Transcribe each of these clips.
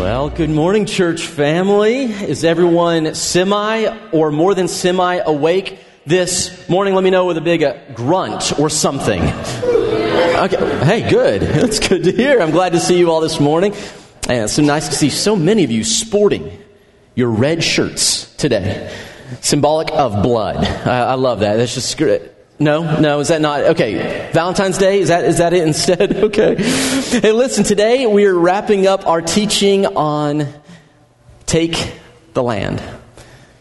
Well, good morning, church family. Is everyone semi or more than semi awake this morning? Let me know with a big uh, grunt or something. Okay. Hey, good. That's good to hear. I'm glad to see you all this morning. And it's so nice to see so many of you sporting your red shirts today. Symbolic of blood. I, I love that. That's just great. No, no, is that not okay? Valentine's Day is that is that it instead? Okay. Hey, listen. Today we are wrapping up our teaching on take the land.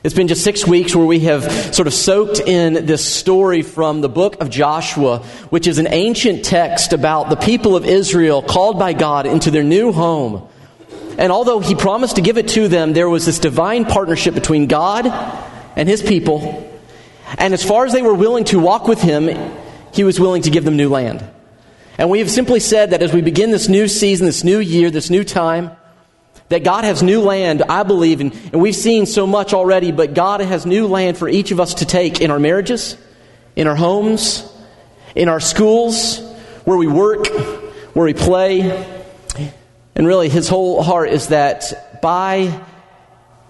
It's been just six weeks where we have sort of soaked in this story from the book of Joshua, which is an ancient text about the people of Israel called by God into their new home. And although he promised to give it to them, there was this divine partnership between God and his people and as far as they were willing to walk with him, he was willing to give them new land. And we have simply said that as we begin this new season, this new year, this new time, that God has new land, I believe, and, and we've seen so much already, but God has new land for each of us to take in our marriages, in our homes, in our schools, where we work, where we play. And really, his whole heart is that by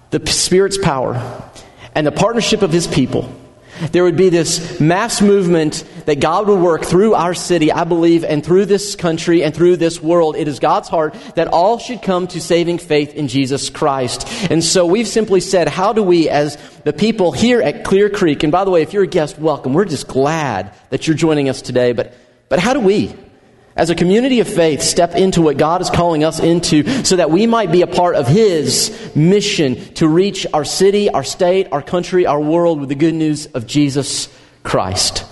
the Spirit's power and the partnership of his people, there would be this mass movement that God would work through our city, I believe, and through this country and through this world. It is God's heart that all should come to saving faith in Jesus Christ. And so we've simply said, how do we, as the people here at Clear Creek, and by the way, if you're a guest, welcome. We're just glad that you're joining us today. But, but how do we, as a community of faith, step into what God is calling us into so that we might be a part of His mission to reach our city, our state, our country, our world with the good news of Jesus Christ.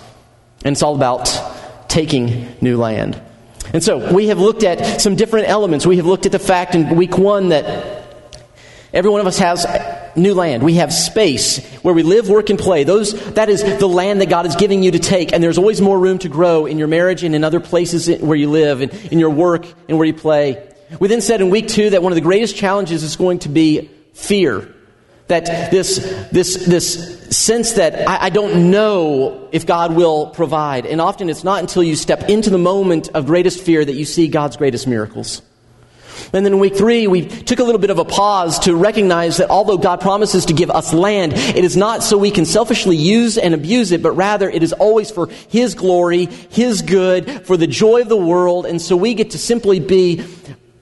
And it's all about taking new land. And so we have looked at some different elements. We have looked at the fact in week one that Every one of us has new land. We have space where we live, work, and play. Those, that is the land that God is giving you to take. And there's always more room to grow in your marriage and in other places where you live, and in your work and where you play. We then said in week two that one of the greatest challenges is going to be fear. That this, this, this sense that I, I don't know if God will provide. And often it's not until you step into the moment of greatest fear that you see God's greatest miracles. And then in week three, we took a little bit of a pause to recognize that although God promises to give us land, it is not so we can selfishly use and abuse it, but rather it is always for His glory, His good, for the joy of the world. And so we get to simply be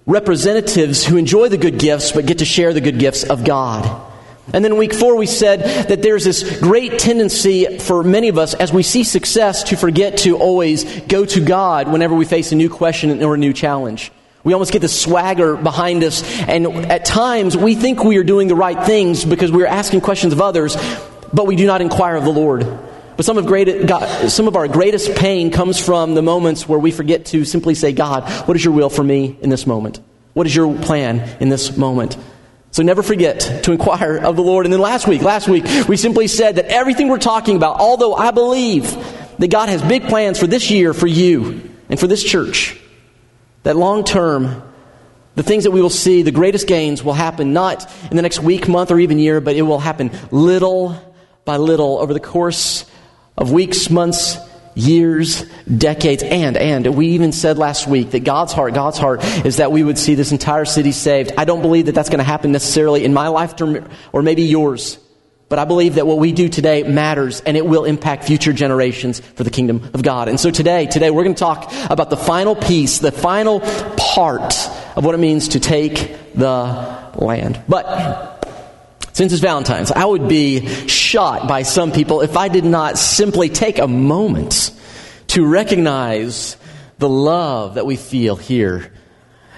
representatives who enjoy the good gifts, but get to share the good gifts of God. And then in week four, we said that there's this great tendency for many of us as we see success to forget to always go to God whenever we face a new question or a new challenge. We almost get the swagger behind us, and at times we think we are doing the right things because we are asking questions of others, but we do not inquire of the Lord. But some of, great, God, some of our greatest pain comes from the moments where we forget to simply say, God, what is your will for me in this moment? What is your plan in this moment? So never forget to inquire of the Lord. And then last week, last week, we simply said that everything we're talking about, although I believe that God has big plans for this year for you and for this church, that long term, the things that we will see, the greatest gains will happen not in the next week, month, or even year, but it will happen little by little over the course of weeks, months, years, decades, and, and we even said last week that God's heart, God's heart is that we would see this entire city saved. I don't believe that that's going to happen necessarily in my lifetime or maybe yours. But I believe that what we do today matters and it will impact future generations for the kingdom of God. And so today, today we're going to talk about the final piece, the final part of what it means to take the land. But since it's Valentine's, I would be shot by some people if I did not simply take a moment to recognize the love that we feel here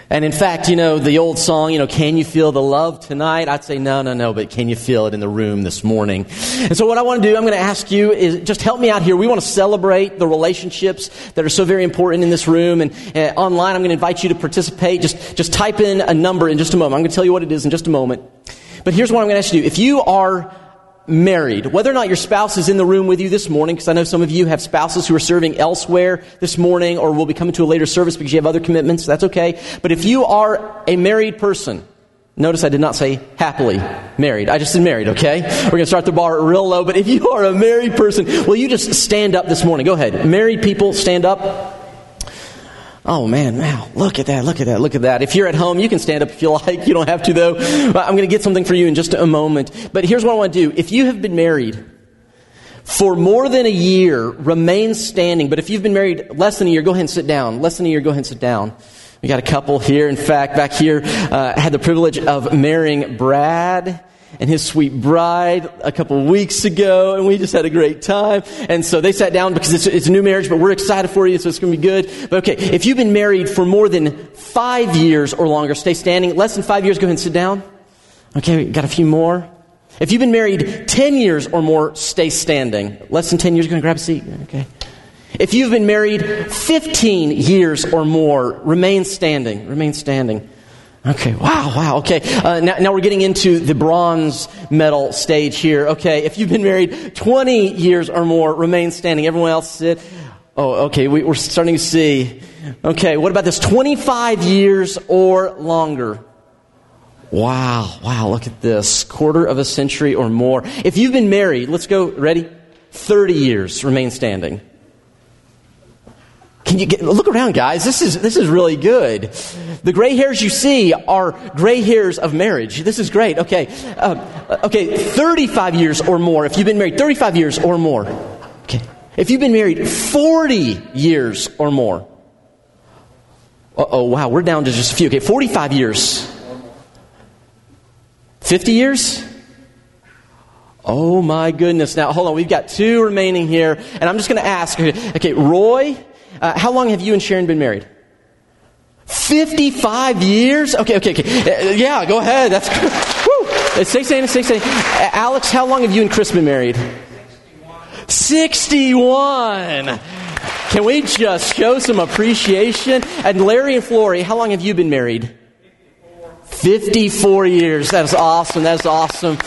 and in fact, you know, the old song, you know, can you feel the love tonight? I'd say no, no, no, but can you feel it in the room this morning? And so what I want to do, I'm going to ask you is just help me out here. We want to celebrate the relationships that are so very important in this room and uh, online. I'm going to invite you to participate. Just, just type in a number in just a moment. I'm going to tell you what it is in just a moment. But here's what I'm going to ask you. If you are married. Whether or not your spouse is in the room with you this morning, because I know some of you have spouses who are serving elsewhere this morning or will be coming to a later service because you have other commitments, that's okay. But if you are a married person, notice I did not say happily married. I just said married, okay? We're going to start the bar real low, but if you are a married person, will you just stand up this morning? Go ahead. Married people, stand up. Oh man, wow, look at that, look at that, look at that. If you're at home, you can stand up if you like. You don't have to though. I'm going to get something for you in just a moment. But here's what I want to do. If you have been married for more than a year, remain standing. But if you've been married less than a year, go ahead and sit down. Less than a year, go ahead and sit down. We got a couple here. In fact, back here, uh, had the privilege of marrying Brad and his sweet bride a couple weeks ago, and we just had a great time. And so they sat down because it's, it's a new marriage, but we're excited for you, so it's going to be good. But okay, if you've been married for more than five years or longer, stay standing. Less than five years, go ahead and sit down. Okay, we got a few more. If you've been married 10 years or more, stay standing. Less than 10 years, go and grab a seat. Okay. If you've been married 15 years or more, remain standing. Remain standing. Okay, wow, wow, okay. Uh, now, now, we're getting into the bronze medal stage here. Okay, if you've been married 20 years or more, remain standing. Everyone else sit. Oh, okay, we, we're starting to see. Okay, what about this? 25 years or longer. Wow, wow, look at this. Quarter of a century or more. If you've been married, let's go, ready? 30 years, remain standing. Can you get, look around, guys? This is, this is really good. The gray hairs you see are gray hairs of marriage. This is great. Okay. Uh, okay. 35 years or more. If you've been married 35 years or more. Okay. If you've been married 40 years or more. oh, wow. We're down to just a few. Okay. 45 years. 50 years? Oh my goodness. Now, hold on. We've got two remaining here. And I'm just going to ask. Okay, Roy uh, how long have you and Sharon been married? 55 years? Okay, okay, okay. Uh, yeah, go ahead. That's. Woo. Stay saying. Uh, Alex, how long have you and Chris been married? 61. 61. Can we just show some appreciation? And Larry and Flory, how long have you been married? 54 years. That is awesome. That is awesome.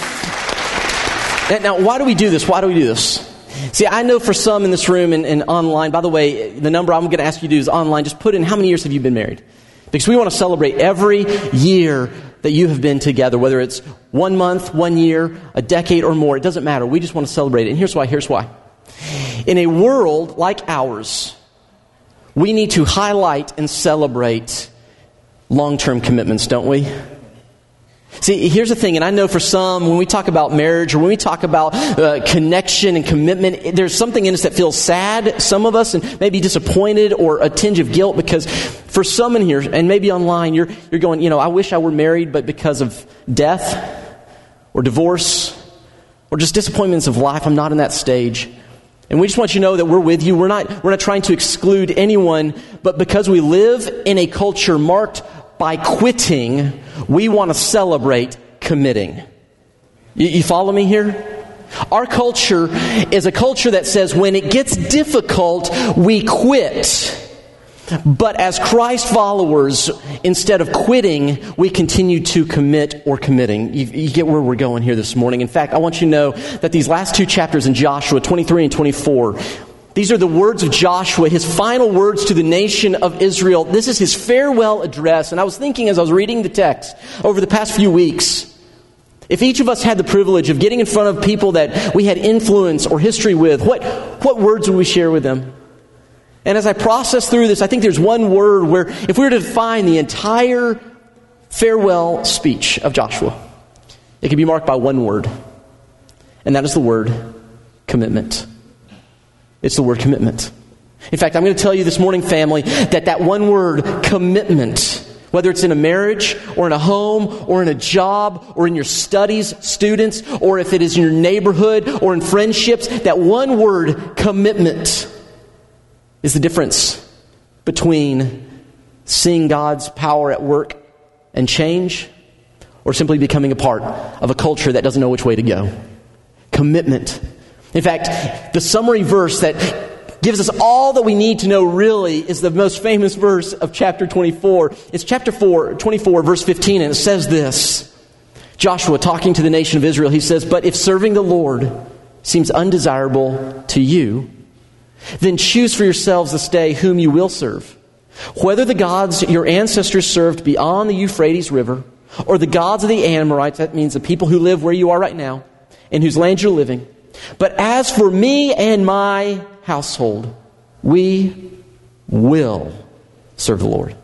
Now, why do we do this? Why do we do this? See, I know for some in this room and, and online, by the way, the number I'm going to ask you to do is online. Just put in how many years have you been married? Because we want to celebrate every year that you have been together, whether it's one month, one year, a decade, or more. It doesn't matter. We just want to celebrate it. And here's why. Here's why. In a world like ours, we need to highlight and celebrate long term commitments, don't we? See, here's the thing, and I know for some, when we talk about marriage or when we talk about uh, connection and commitment, there's something in us that feels sad, some of us, and maybe disappointed or a tinge of guilt because for some in here, and maybe online, you're, you're going, you know, I wish I were married, but because of death or divorce or just disappointments of life, I'm not in that stage. And we just want you to know that we're with you. We're not, we're not trying to exclude anyone, but because we live in a culture marked by quitting, we want to celebrate committing. You, you follow me here? Our culture is a culture that says when it gets difficult, we quit. But as Christ followers, instead of quitting, we continue to commit or committing. You, you, get where we're going here this morning. In fact, I want you to know that these last two chapters in Joshua 23 and 24 these are the words of Joshua, his final words to the nation of Israel. This is his farewell address. And I was thinking as I was reading the text over the past few weeks, if each of us had the privilege of getting in front of people that we had influence or history with, what, what words would we share with them? And as I process through this, I think there's one word where, if we were to define the entire farewell speech of Joshua, it could be marked by one word, and that is the word commitment. It's the word commitment. In fact, I'm going to tell you this morning, family, that that one word, commitment, whether it's in a marriage or in a home or in a job or in your studies, students, or if it is in your neighborhood or in friendships, that one word, commitment, is the difference between seeing God's power at work and change or simply becoming a part of a culture that doesn't know which way to go. Commitment in fact, the summary verse that gives us all that we need to know really is the most famous verse of chapter 24. It's chapter 4, 24, verse 15, and it says this. Joshua talking to the nation of Israel, he says, But if serving the Lord seems undesirable to you, then choose for yourselves this day whom you will serve. Whether the gods your ancestors served beyond the Euphrates River, or the gods of the Amorites, that means the people who live where you are right now, in whose land you're living, but as for me and my household, we will serve the Lord.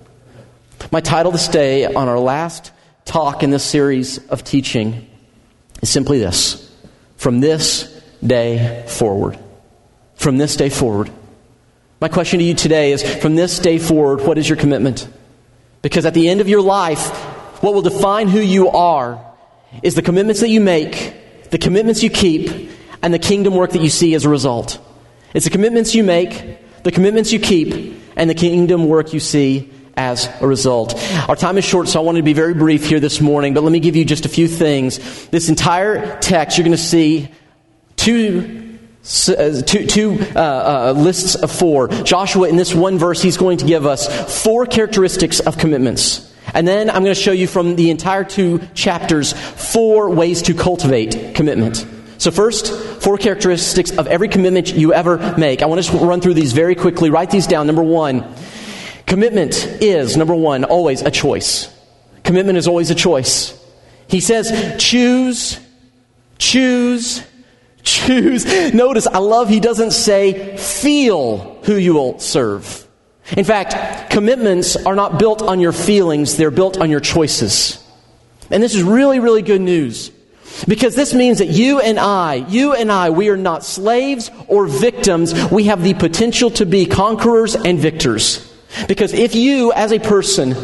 My title to stay on our last talk in this series of teaching is simply this From this day forward. From this day forward. My question to you today is From this day forward, what is your commitment? Because at the end of your life, what will define who you are is the commitments that you make, the commitments you keep, and the kingdom work that you see as a result. It's the commitments you make, the commitments you keep, and the kingdom work you see as a result. Our time is short, so I wanted to be very brief here this morning, but let me give you just a few things. This entire text, you're going to see two uh, two, two uh, uh, lists of four. Joshua, in this one verse, he's going to give us four characteristics of commitments. And then I'm going to show you from the entire two chapters four ways to cultivate commitment. So, first, four characteristics of every commitment you ever make. I want to run through these very quickly. Write these down. Number one, commitment is, number one, always a choice. Commitment is always a choice. He says, choose, choose, choose. Notice, I love he doesn't say, feel who you will serve. In fact, commitments are not built on your feelings, they're built on your choices. And this is really, really good news. Because this means that you and I, you and I, we are not slaves or victims. We have the potential to be conquerors and victors. Because if you, as a person,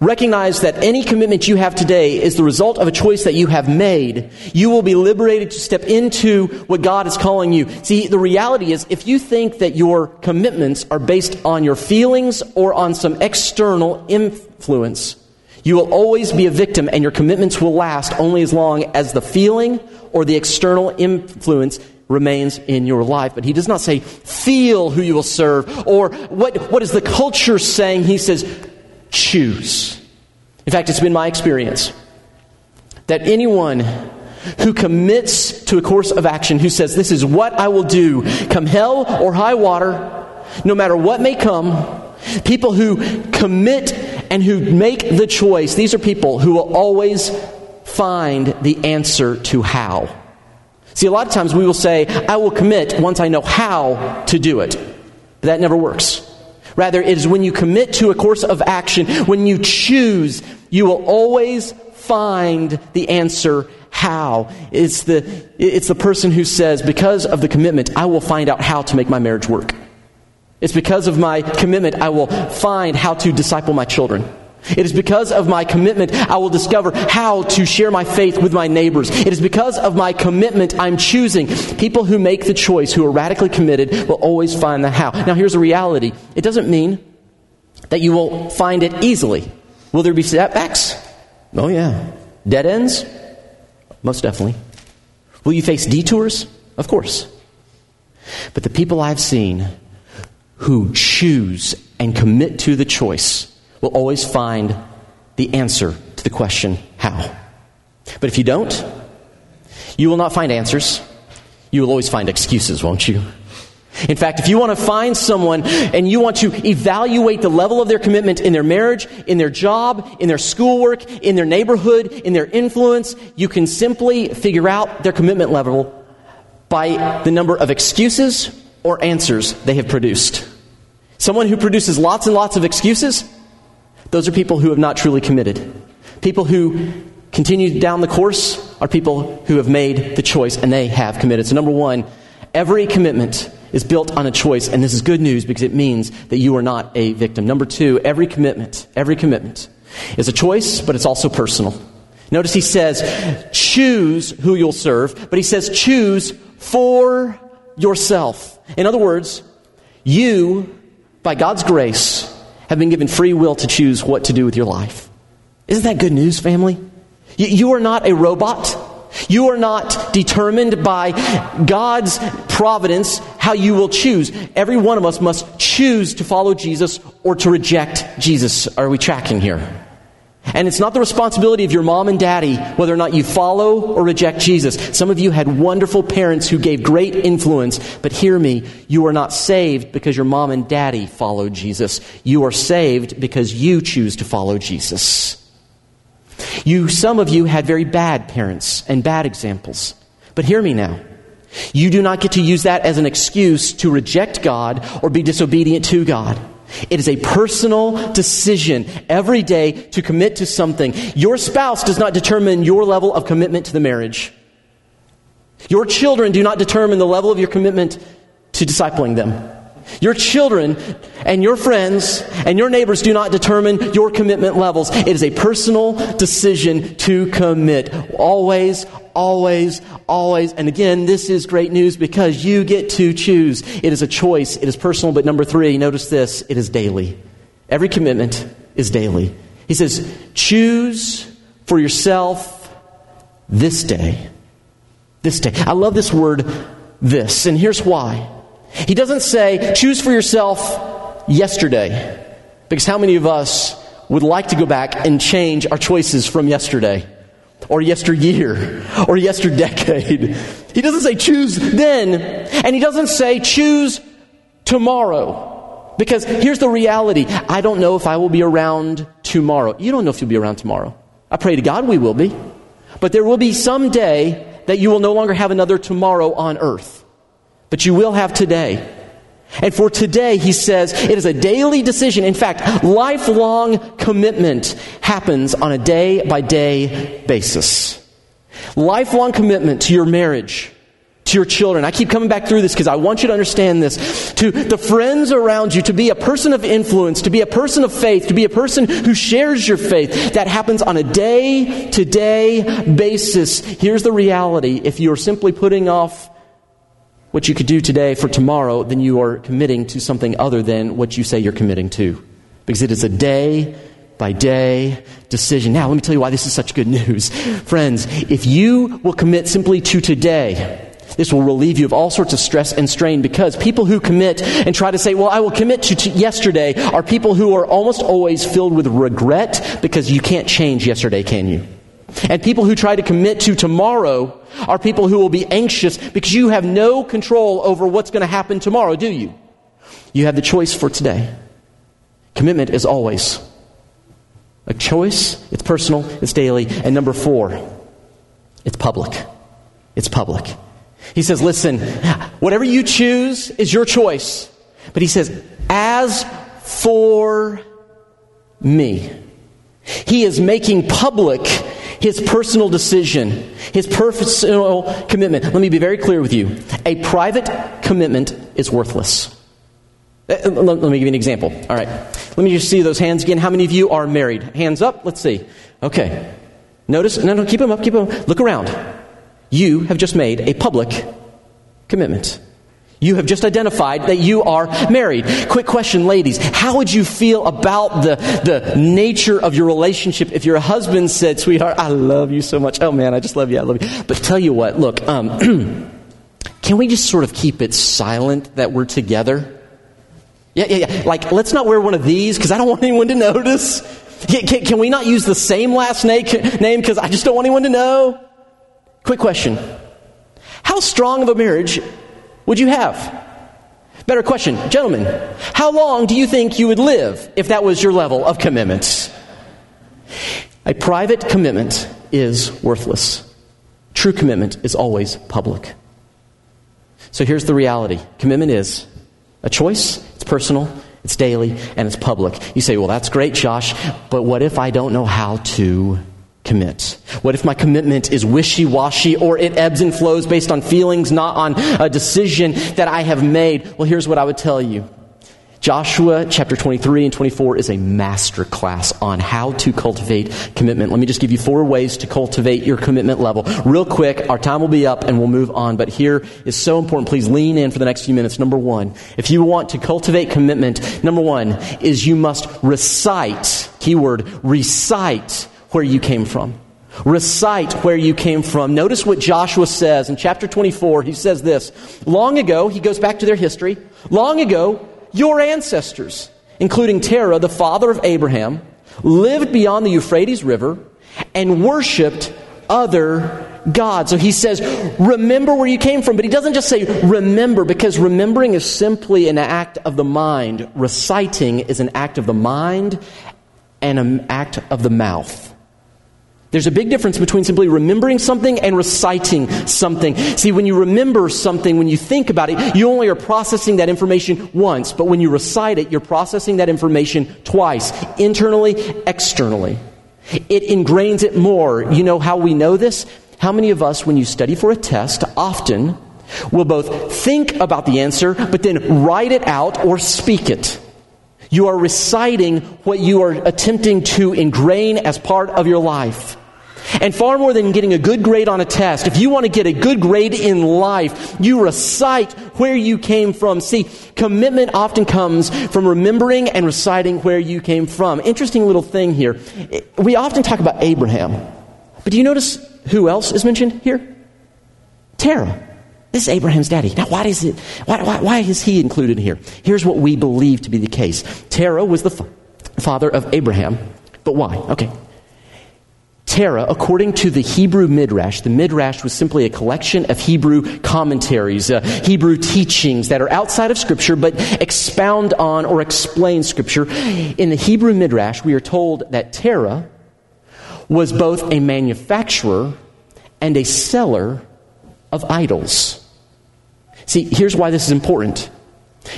recognize that any commitment you have today is the result of a choice that you have made, you will be liberated to step into what God is calling you. See, the reality is if you think that your commitments are based on your feelings or on some external influence, you will always be a victim, and your commitments will last only as long as the feeling or the external influence remains in your life. But he does not say, feel who you will serve, or what, what is the culture saying? He says, choose. In fact, it's been my experience that anyone who commits to a course of action, who says, This is what I will do, come hell or high water, no matter what may come, people who commit and who make the choice, these are people who will always find the answer to how. See, a lot of times we will say, I will commit once I know how to do it. But that never works. Rather, it is when you commit to a course of action, when you choose, you will always find the answer how. It's the, it's the person who says, because of the commitment, I will find out how to make my marriage work. It's because of my commitment I will find how to disciple my children. It is because of my commitment I will discover how to share my faith with my neighbors. It is because of my commitment I'm choosing. People who make the choice, who are radically committed, will always find the how. Now, here's a reality it doesn't mean that you will find it easily. Will there be setbacks? Oh, yeah. Dead ends? Most definitely. Will you face detours? Of course. But the people I've seen who choose and commit to the choice will always find the answer to the question, how? But if you don't, you will not find answers. You will always find excuses, won't you? In fact, if you want to find someone and you want to evaluate the level of their commitment in their marriage, in their job, in their schoolwork, in their neighborhood, in their influence, you can simply figure out their commitment level by the number of excuses or answers they have produced. Someone who produces lots and lots of excuses, those are people who have not truly committed. People who continue down the course are people who have made the choice and they have committed. So, number one, every commitment is built on a choice, and this is good news because it means that you are not a victim. Number two, every commitment, every commitment is a choice, but it's also personal. Notice he says, choose who you'll serve, but he says, choose for yourself. In other words, you by God's grace, have been given free will to choose what to do with your life. Isn't that good news, family? You, you are not a robot. You are not determined by God's providence how you will choose. Every one of us must choose to follow Jesus or to reject Jesus. Are we tracking here? And it's not the responsibility of your mom and daddy whether or not you follow or reject Jesus. Some of you had wonderful parents who gave great influence, but hear me, you are not saved because your mom and daddy followed Jesus. You are saved because you choose to follow Jesus. You, some of you had very bad parents and bad examples. But hear me now. You do not get to use that as an excuse to reject God or be disobedient to God. It is a personal decision every day to commit to something. Your spouse does not determine your level of commitment to the marriage. Your children do not determine the level of your commitment to discipling them. Your children and your friends and your neighbors do not determine your commitment levels. It is a personal decision to commit. Always, always, always. And again, this is great news because you get to choose. It is a choice. It is personal. But number three, notice this it is daily. Every commitment is daily. He says, choose for yourself this day. This day. I love this word, this. And here's why. He doesn't say, choose for yourself yesterday. Because how many of us would like to go back and change our choices from yesterday? Or yesteryear? Or yesterdecade? He doesn't say choose then. And he doesn't say choose tomorrow. Because here's the reality. I don't know if I will be around tomorrow. You don't know if you'll be around tomorrow. I pray to God we will be. But there will be some day that you will no longer have another tomorrow on earth but you will have today. And for today, he says, it is a daily decision. In fact, lifelong commitment happens on a day by day basis. Lifelong commitment to your marriage, to your children. I keep coming back through this because I want you to understand this. To the friends around you, to be a person of influence, to be a person of faith, to be a person who shares your faith. That happens on a day to day basis. Here's the reality. If you're simply putting off what you could do today for tomorrow, then you are committing to something other than what you say you're committing to. Because it is a day by day decision. Now, let me tell you why this is such good news. Friends, if you will commit simply to today, this will relieve you of all sorts of stress and strain because people who commit and try to say, well, I will commit to, to yesterday are people who are almost always filled with regret because you can't change yesterday, can you? And people who try to commit to tomorrow are people who will be anxious because you have no control over what's going to happen tomorrow, do you? You have the choice for today. Commitment is always a choice, it's personal, it's daily. And number four, it's public. It's public. He says, listen, whatever you choose is your choice. But he says, as for me, he is making public his personal decision, his personal commitment. Let me be very clear with you. A private commitment is worthless. Uh, let me give you an example. All right. Let me just see those hands again. How many of you are married? Hands up. Let's see. Okay. Notice, no, no, keep them up, keep them up. Look around. You have just made a public commitment. You have just identified that you are married. Quick question, ladies. How would you feel about the, the nature of your relationship if your husband said, sweetheart, I love you so much. Oh man, I just love you. I love you. But tell you what, look, um, can we just sort of keep it silent that we're together? Yeah, yeah, yeah. Like, let's not wear one of these because I don't want anyone to notice. Can, can, can we not use the same last name because I just don't want anyone to know? Quick question. How strong of a marriage would you have? Better question, gentlemen, how long do you think you would live if that was your level of commitments? A private commitment is worthless. True commitment is always public. So here's the reality commitment is a choice, it's personal, it's daily, and it's public. You say, well, that's great, Josh, but what if I don't know how to commit? What if my commitment is wishy washy or it ebbs and flows based on feelings, not on a decision that I have made? Well, here's what I would tell you. Joshua chapter 23 and 24 is a master class on how to cultivate commitment. Let me just give you four ways to cultivate your commitment level. Real quick, our time will be up and we'll move on, but here is so important. Please lean in for the next few minutes. Number one, if you want to cultivate commitment, number one is you must recite, keyword, recite where you came from. Recite where you came from. Notice what Joshua says in chapter 24. He says this Long ago, he goes back to their history. Long ago, your ancestors, including Terah, the father of Abraham, lived beyond the Euphrates River and worshiped other gods. So he says, remember where you came from, but he doesn't just say remember because remembering is simply an act of the mind. Reciting is an act of the mind and an act of the mouth. There's a big difference between simply remembering something and reciting something. See, when you remember something, when you think about it, you only are processing that information once. But when you recite it, you're processing that information twice, internally, externally. It ingrains it more. You know how we know this? How many of us, when you study for a test, often will both think about the answer, but then write it out or speak it? You are reciting what you are attempting to ingrain as part of your life. And far more than getting a good grade on a test, if you want to get a good grade in life, you recite where you came from. See, commitment often comes from remembering and reciting where you came from. Interesting little thing here. We often talk about Abraham, but do you notice who else is mentioned here? Terah. This is Abraham's daddy. Now, why is it? Why, why, why is he included here? Here's what we believe to be the case. Terah was the fa- father of Abraham, but why? Okay, Terah, according to the Hebrew Midrash, the Midrash was simply a collection of Hebrew commentaries, uh, Hebrew teachings that are outside of Scripture but expound on or explain Scripture. In the Hebrew Midrash, we are told that Terah was both a manufacturer and a seller of idols. See, here's why this is important.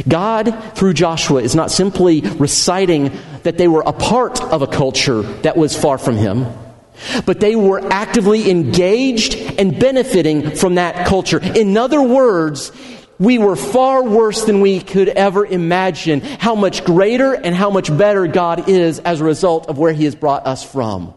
God, through Joshua, is not simply reciting that they were a part of a culture that was far from him but they were actively engaged and benefiting from that culture. In other words, we were far worse than we could ever imagine how much greater and how much better God is as a result of where He has brought us from.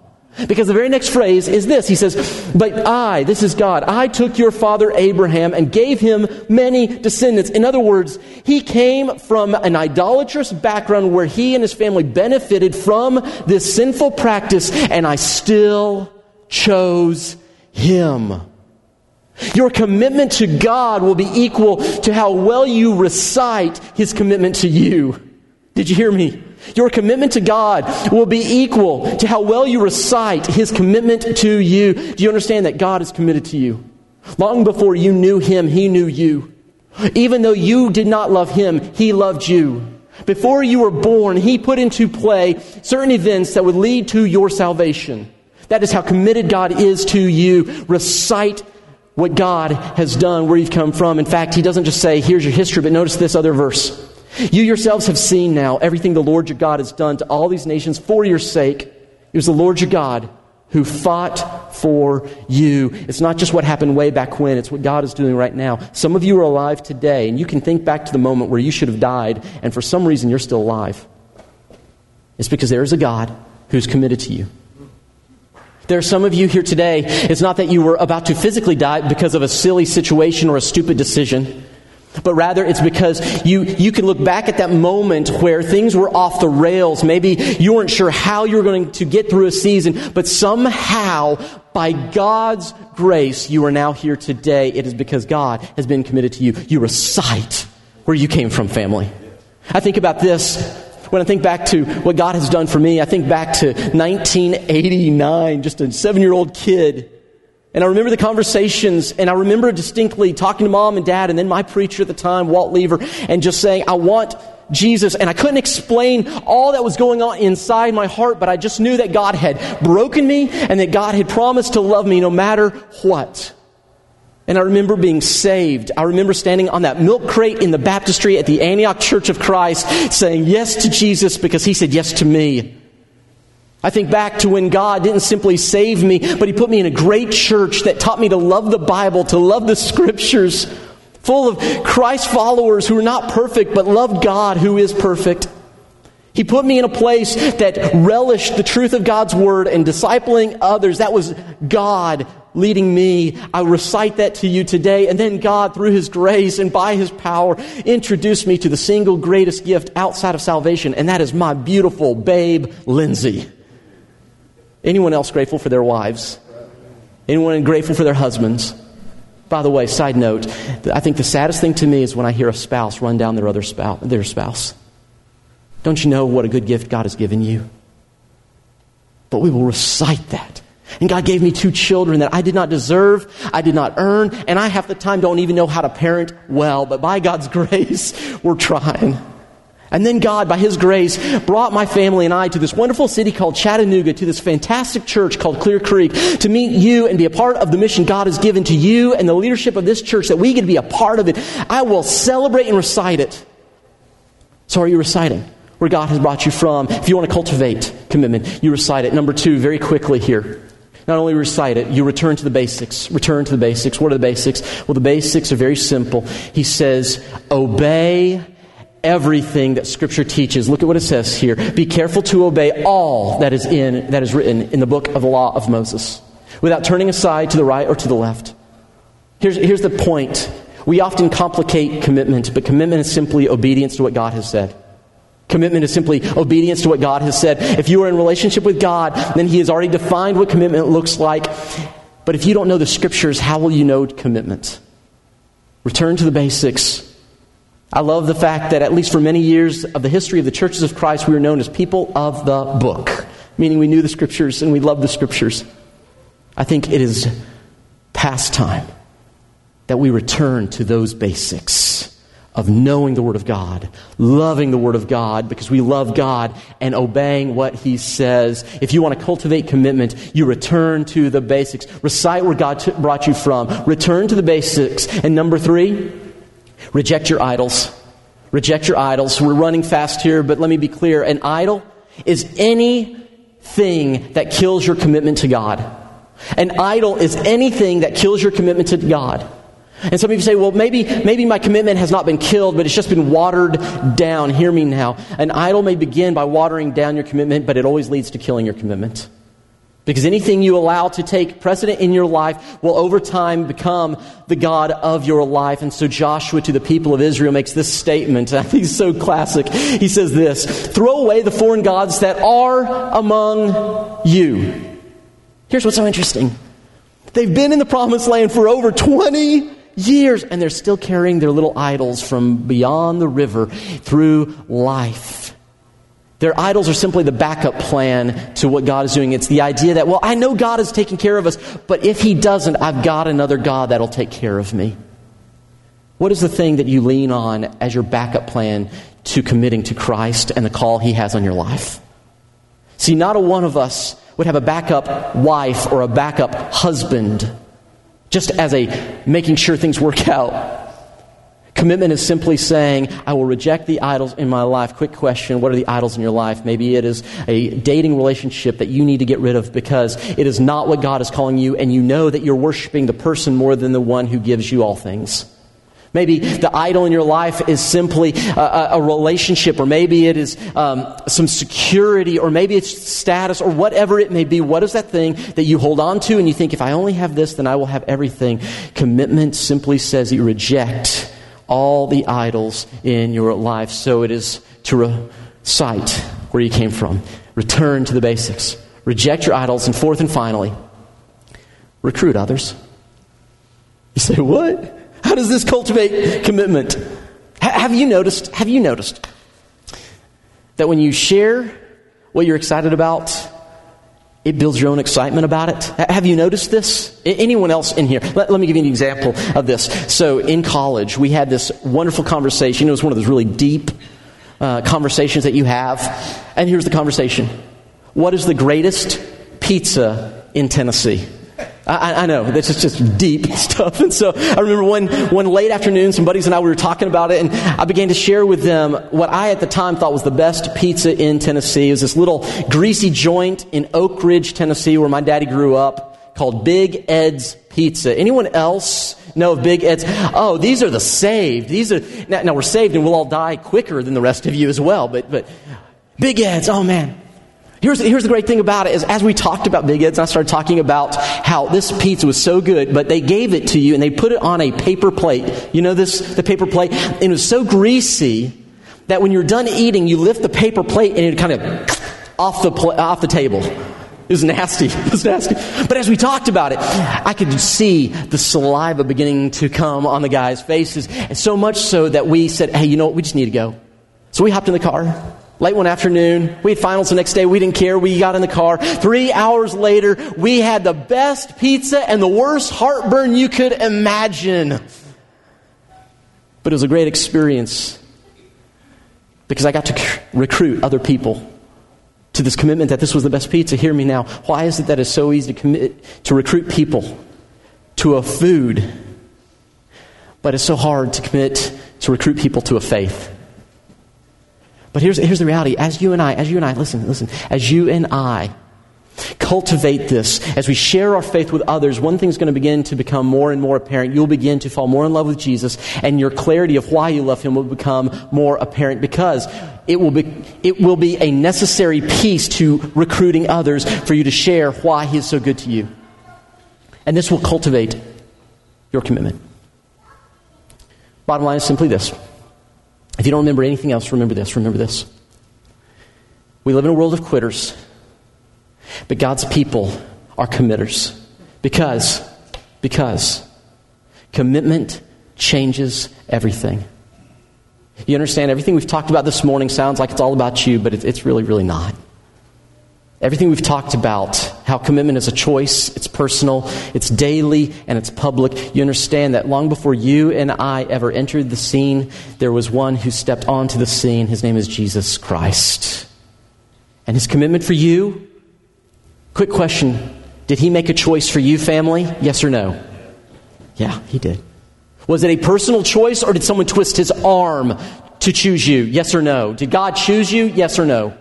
Because the very next phrase is this. He says, But I, this is God, I took your father Abraham and gave him many descendants. In other words, he came from an idolatrous background where he and his family benefited from this sinful practice, and I still chose him. Your commitment to God will be equal to how well you recite his commitment to you. Did you hear me? Your commitment to God will be equal to how well you recite His commitment to you. Do you understand that God is committed to you? Long before you knew Him, He knew you. Even though you did not love Him, He loved you. Before you were born, He put into play certain events that would lead to your salvation. That is how committed God is to you. Recite what God has done, where you've come from. In fact, He doesn't just say, here's your history, but notice this other verse. You yourselves have seen now everything the Lord your God has done to all these nations for your sake. It was the Lord your God who fought for you. It's not just what happened way back when, it's what God is doing right now. Some of you are alive today, and you can think back to the moment where you should have died, and for some reason you're still alive. It's because there is a God who's committed to you. There are some of you here today, it's not that you were about to physically die because of a silly situation or a stupid decision but rather it's because you, you can look back at that moment where things were off the rails. Maybe you weren't sure how you were going to get through a season, but somehow, by God's grace, you are now here today. It is because God has been committed to you. You recite where you came from, family. I think about this when I think back to what God has done for me. I think back to 1989, just a seven year old kid and I remember the conversations, and I remember distinctly talking to mom and dad, and then my preacher at the time, Walt Lever, and just saying, I want Jesus. And I couldn't explain all that was going on inside my heart, but I just knew that God had broken me and that God had promised to love me no matter what. And I remember being saved. I remember standing on that milk crate in the baptistry at the Antioch Church of Christ saying yes to Jesus because he said yes to me. I think back to when God didn't simply save me, but He put me in a great church that taught me to love the Bible, to love the Scriptures, full of Christ followers who are not perfect, but loved God who is perfect. He put me in a place that relished the truth of God's Word and discipling others. That was God leading me. I recite that to you today. And then God, through His grace and by His power, introduced me to the single greatest gift outside of salvation, and that is my beautiful babe, Lindsay. Anyone else grateful for their wives? Anyone grateful for their husbands? By the way, side note, I think the saddest thing to me is when I hear a spouse run down their other spouse, their spouse. Don't you know what a good gift God has given you? But we will recite that. And God gave me two children that I did not deserve, I did not earn, and I half the time don't even know how to parent well, but by God's grace, we're trying. And then God, by His grace, brought my family and I to this wonderful city called Chattanooga, to this fantastic church called Clear Creek, to meet you and be a part of the mission God has given to you and the leadership of this church, that we get to be a part of it. I will celebrate and recite it. So, are you reciting where God has brought you from? If you want to cultivate commitment, you recite it. Number two, very quickly here. Not only recite it, you return to the basics. Return to the basics. What are the basics? Well, the basics are very simple. He says, obey everything that scripture teaches. Look at what it says here. Be careful to obey all that is in that is written in the book of the law of moses without turning aside to the right or to the left. Here's, here's the point. We often complicate commitment but commitment is simply obedience to what god has said. Commitment is simply obedience to what god has said. If you are in relationship with god then he has already defined what commitment looks like. But if you don't know the scriptures how will you know commitment? Return to the basics I love the fact that, at least for many years of the history of the churches of Christ, we were known as people of the book, meaning we knew the scriptures and we loved the scriptures. I think it is past time that we return to those basics of knowing the Word of God, loving the Word of God because we love God and obeying what He says. If you want to cultivate commitment, you return to the basics. Recite where God t- brought you from. Return to the basics. And number three, Reject your idols. Reject your idols. We're running fast here, but let me be clear. An idol is anything that kills your commitment to God. An idol is anything that kills your commitment to God. And some you say, well, maybe, maybe my commitment has not been killed, but it's just been watered down. Hear me now. An idol may begin by watering down your commitment, but it always leads to killing your commitment. Because anything you allow to take precedent in your life will over time become the God of your life. And so Joshua to the people of Israel makes this statement. I think it's so classic. He says this Throw away the foreign gods that are among you. Here's what's so interesting they've been in the promised land for over 20 years, and they're still carrying their little idols from beyond the river through life. Their idols are simply the backup plan to what God is doing. It's the idea that, well, I know God is taking care of us, but if He doesn't, I've got another God that'll take care of me. What is the thing that you lean on as your backup plan to committing to Christ and the call He has on your life? See, not a one of us would have a backup wife or a backup husband just as a making sure things work out. Commitment is simply saying, I will reject the idols in my life. Quick question What are the idols in your life? Maybe it is a dating relationship that you need to get rid of because it is not what God is calling you, and you know that you're worshiping the person more than the one who gives you all things. Maybe the idol in your life is simply a, a relationship, or maybe it is um, some security, or maybe it's status, or whatever it may be. What is that thing that you hold on to and you think, if I only have this, then I will have everything? Commitment simply says you reject all the idols in your life. So it is to recite where you came from, return to the basics, reject your idols, and fourth and finally, recruit others. You say, what? How does this cultivate commitment? H- have you noticed? Have you noticed that when you share what you're excited about, it builds your own excitement about it. Have you noticed this? Anyone else in here? Let, let, me give you an example of this. So, in college, we had this wonderful conversation. It was one of those really deep uh, conversations that you have. And here's the conversation What is the greatest pizza in Tennessee? I, I, know this is just deep stuff, and so I remember one one late afternoon, some buddies and I we were talking about it, and I began to share with them what I at the time thought was the best pizza in Tennessee. It was this little greasy joint in Oak Ridge, Tennessee, where my daddy grew up, called Big Ed's Pizza. Anyone else know of Big Ed's? Oh, these are the saved. These are now, now we're saved, and we'll all die quicker than the rest of you as well. But but Big Ed's, oh man. Here's, here's the great thing about it is as we talked about Big Ed's, I started talking about how this pizza was so good, but they gave it to you and they put it on a paper plate. You know this, the paper plate? And it was so greasy that when you're done eating, you lift the paper plate and it kind of off the, pl- off the table. It was nasty. It was nasty. But as we talked about it, I could see the saliva beginning to come on the guys' faces. And so much so that we said, hey, you know what? We just need to go. So we hopped in the car. Late one afternoon, we had finals the next day. We didn't care. We got in the car. Three hours later, we had the best pizza and the worst heartburn you could imagine. But it was a great experience. because I got to recruit other people to this commitment that this was the best pizza. Hear me now. Why is it that it's so easy to commit to recruit people to a food, but it's so hard to commit to recruit people to a faith? But here's, here's the reality. As you and I, as you and I, listen, listen, as you and I cultivate this, as we share our faith with others, one thing's going to begin to become more and more apparent. You'll begin to fall more in love with Jesus, and your clarity of why you love him will become more apparent because it will be, it will be a necessary piece to recruiting others for you to share why he is so good to you. And this will cultivate your commitment. Bottom line is simply this. If you don't remember anything else, remember this. Remember this. We live in a world of quitters. But God's people are committers. Because, because commitment changes everything. You understand, everything we've talked about this morning sounds like it's all about you, but it's really, really not. Everything we've talked about, how commitment is a choice, it's personal, it's daily, and it's public. You understand that long before you and I ever entered the scene, there was one who stepped onto the scene. His name is Jesus Christ. And his commitment for you Quick question Did he make a choice for you, family? Yes or no? Yeah, he did. Was it a personal choice or did someone twist his arm to choose you? Yes or no? Did God choose you? Yes or no?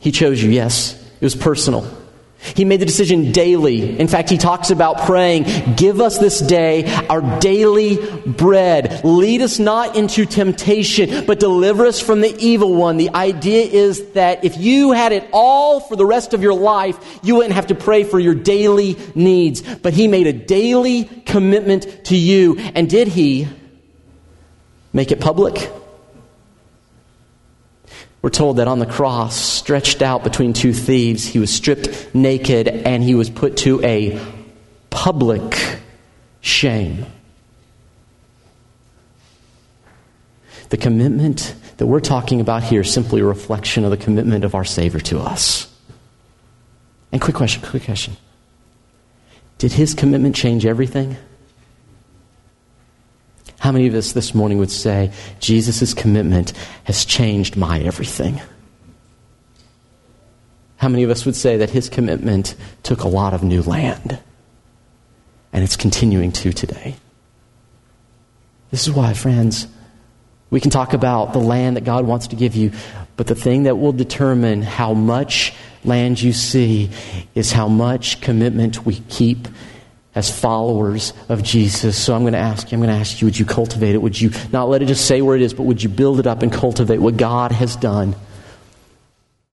He chose you, yes. It was personal. He made the decision daily. In fact, he talks about praying, Give us this day our daily bread. Lead us not into temptation, but deliver us from the evil one. The idea is that if you had it all for the rest of your life, you wouldn't have to pray for your daily needs. But he made a daily commitment to you. And did he make it public? We're told that on the cross, stretched out between two thieves, he was stripped naked and he was put to a public shame. The commitment that we're talking about here is simply a reflection of the commitment of our Savior to us. And quick question, quick question. Did his commitment change everything? How many of us this morning would say, Jesus' commitment has changed my everything? How many of us would say that his commitment took a lot of new land? And it's continuing to today. This is why, friends, we can talk about the land that God wants to give you, but the thing that will determine how much land you see is how much commitment we keep as followers of Jesus. So I'm going to ask you, I'm going to ask you, would you cultivate it? Would you not let it just say where it is, but would you build it up and cultivate what God has done?